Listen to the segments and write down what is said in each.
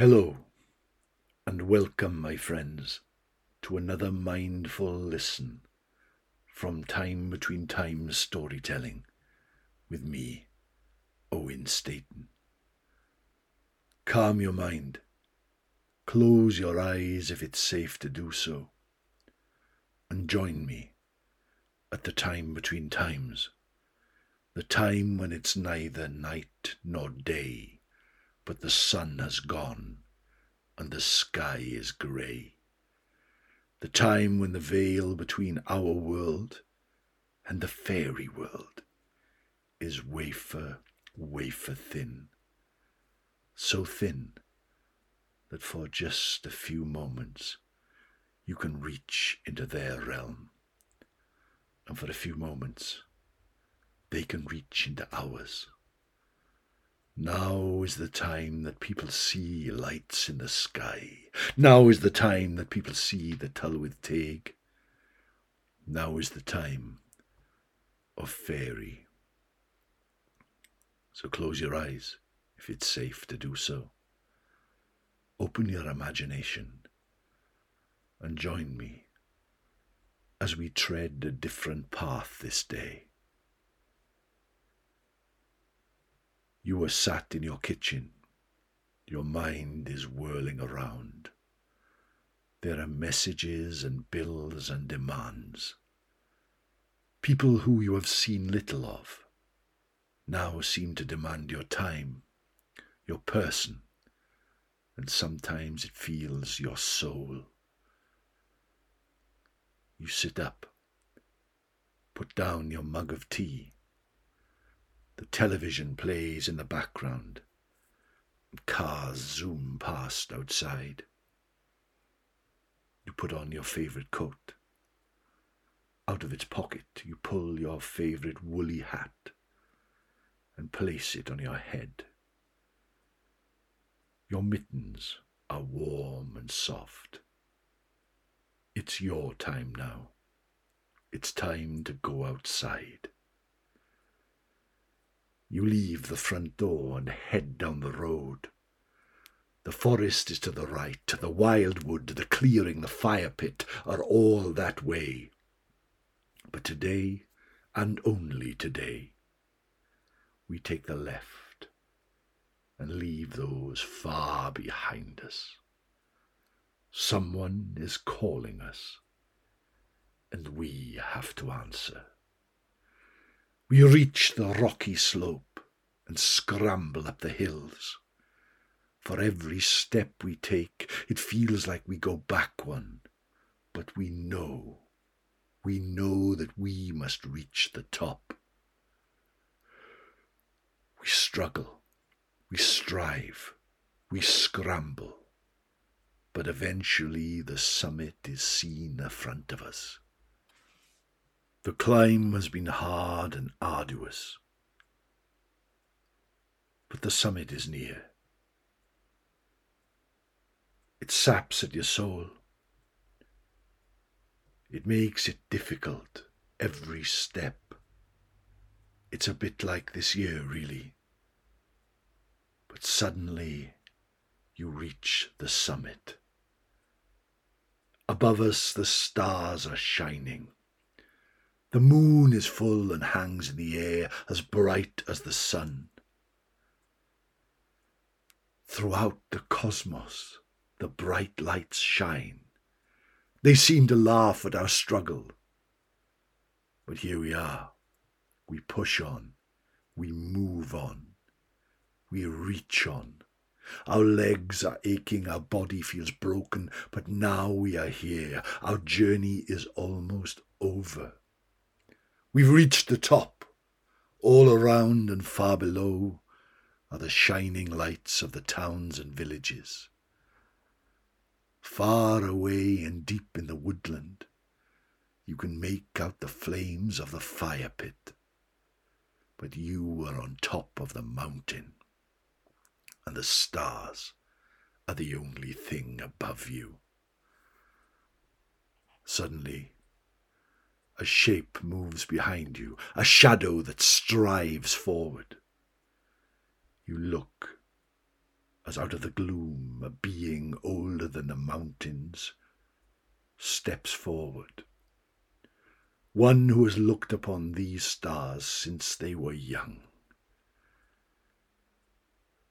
Hello, and welcome, my friends, to another mindful listen from Time Between Times storytelling with me, Owen Staten. Calm your mind. Close your eyes if it's safe to do so. And join me at the time between times, the time when it's neither night nor day but the sun has gone and the sky is grey. The time when the veil between our world and the fairy world is wafer, wafer thin. So thin that for just a few moments you can reach into their realm. And for a few moments they can reach into ours. Now is the time that people see lights in the sky. Now is the time that people see the Tylwyth Teg. Now is the time of fairy. So close your eyes if it's safe to do so. Open your imagination and join me as we tread a different path this day. You are sat in your kitchen. Your mind is whirling around. There are messages and bills and demands. People who you have seen little of now seem to demand your time, your person, and sometimes it feels your soul. You sit up, put down your mug of tea, the television plays in the background. Cars zoom past outside. You put on your favourite coat. Out of its pocket, you pull your favourite woolly hat and place it on your head. Your mittens are warm and soft. It's your time now. It's time to go outside. You leave the front door and head down the road. The forest is to the right, the wildwood, the clearing, the fire pit are all that way. But today, and only today, we take the left and leave those far behind us. Someone is calling us, and we have to answer. We reach the rocky slope and scramble up the hills. For every step we take, it feels like we go back one. But we know, we know that we must reach the top. We struggle, we strive, we scramble, but eventually the summit is seen in front of us. The climb has been hard and arduous, but the summit is near. It saps at your soul. It makes it difficult every step. It's a bit like this year, really. But suddenly you reach the summit. Above us, the stars are shining. The moon is full and hangs in the air as bright as the sun. Throughout the cosmos, the bright lights shine. They seem to laugh at our struggle. But here we are. We push on. We move on. We reach on. Our legs are aching, our body feels broken, but now we are here. Our journey is almost over. We've reached the top. All around and far below are the shining lights of the towns and villages. Far away and deep in the woodland, you can make out the flames of the fire pit. But you are on top of the mountain, and the stars are the only thing above you. Suddenly, a shape moves behind you, a shadow that strives forward. You look, as out of the gloom a being older than the mountains steps forward. One who has looked upon these stars since they were young.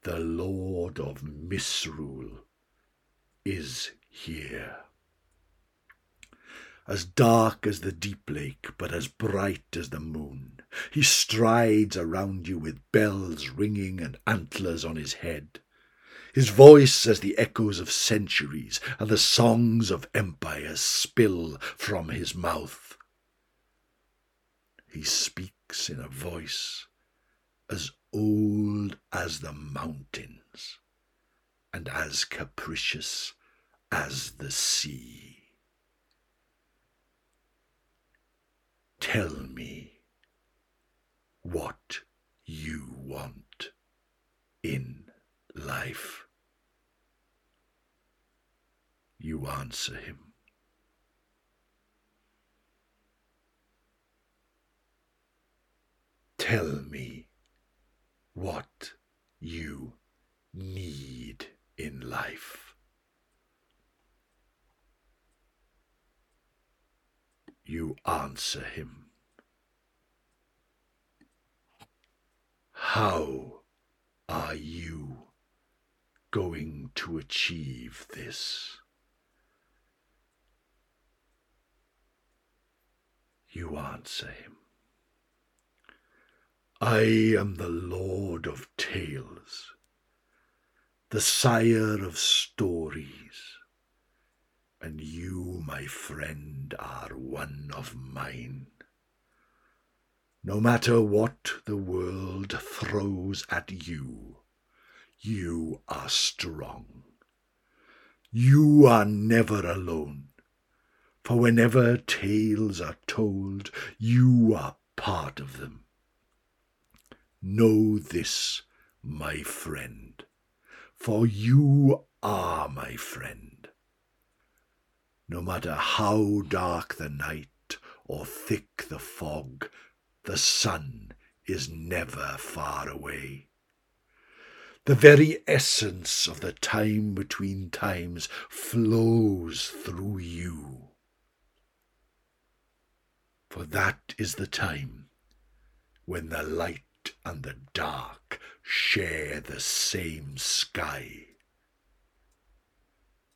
The Lord of Misrule is here. As dark as the deep lake, but as bright as the moon, he strides around you with bells ringing and antlers on his head. His voice as the echoes of centuries and the songs of empires spill from his mouth. He speaks in a voice as old as the mountains and as capricious as the sea. Tell me what you want in life. You answer him. Tell me what you need in life. You answer him. How are you going to achieve this? You answer him. I am the Lord of Tales, the sire of stories, and you, my friend, are one of mine. No matter what the world throws at you, you are strong. You are never alone, for whenever tales are told, you are part of them. Know this, my friend, for you are my friend. No matter how dark the night or thick the fog, the sun is never far away. The very essence of the time between times flows through you. For that is the time when the light and the dark share the same sky.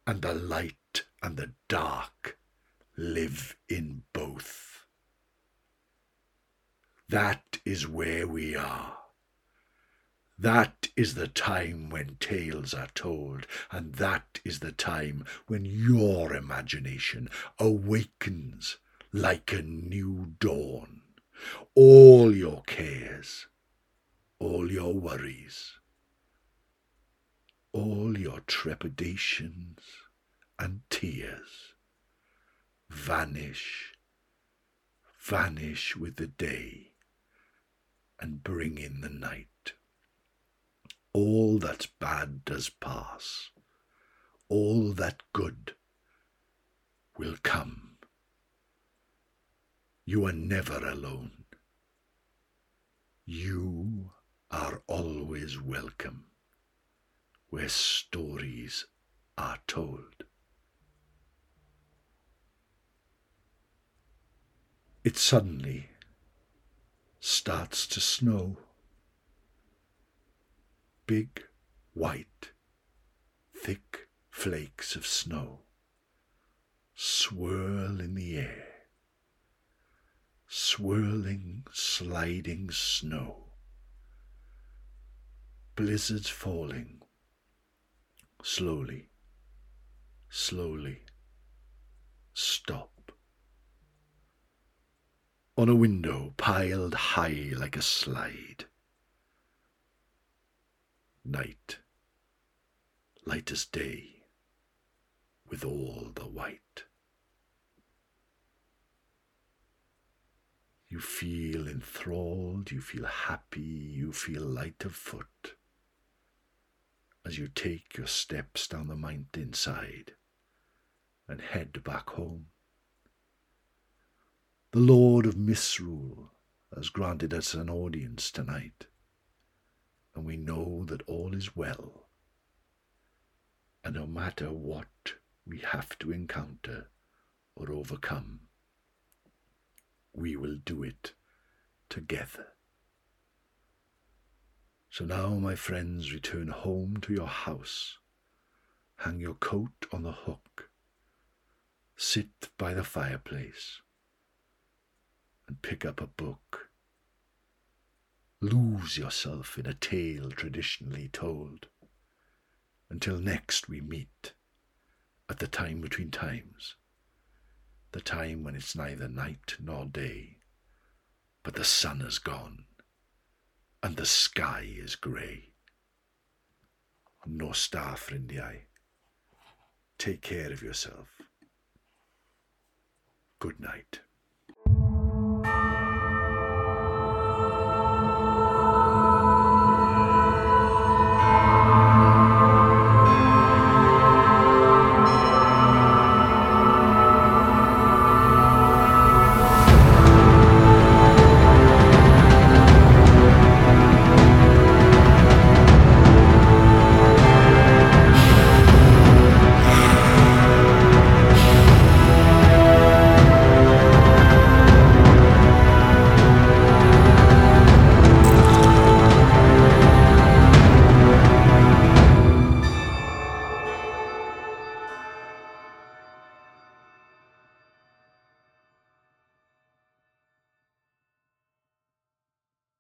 And the light and the dark live in both. That is where we are. That is the time when tales are told, and that is the time when your imagination awakens like a new dawn. All your cares, all your worries, all your trepidations and tears vanish, vanish with the day and bring in the night. All that's bad does pass, all that good will come. You are never alone. You are always welcome where stories are told. It suddenly starts to snow. Big, white, thick flakes of snow swirl in the air. Swirling, sliding snow blizzards falling. Slowly, slowly, stop. On a window piled high like a slide. Night, light as day, with all the white. You feel enthralled, you feel happy, you feel light of foot as you take your steps down the mountainside and head back home. The Lord of Misrule has granted us an audience tonight, and we know that all is well And no matter what we have to encounter or overcome, we will do it together. So now, my friends, return home to your house. Hang your coat on the hook. Sit by the fireplace and pick up a book. Lose yourself in a tale traditionally told until next we meet at the time between times, the time when it's neither night nor day, but the sun has gone and the sky is grey. Nos da ffrindiau. Take care of yourself. Good night.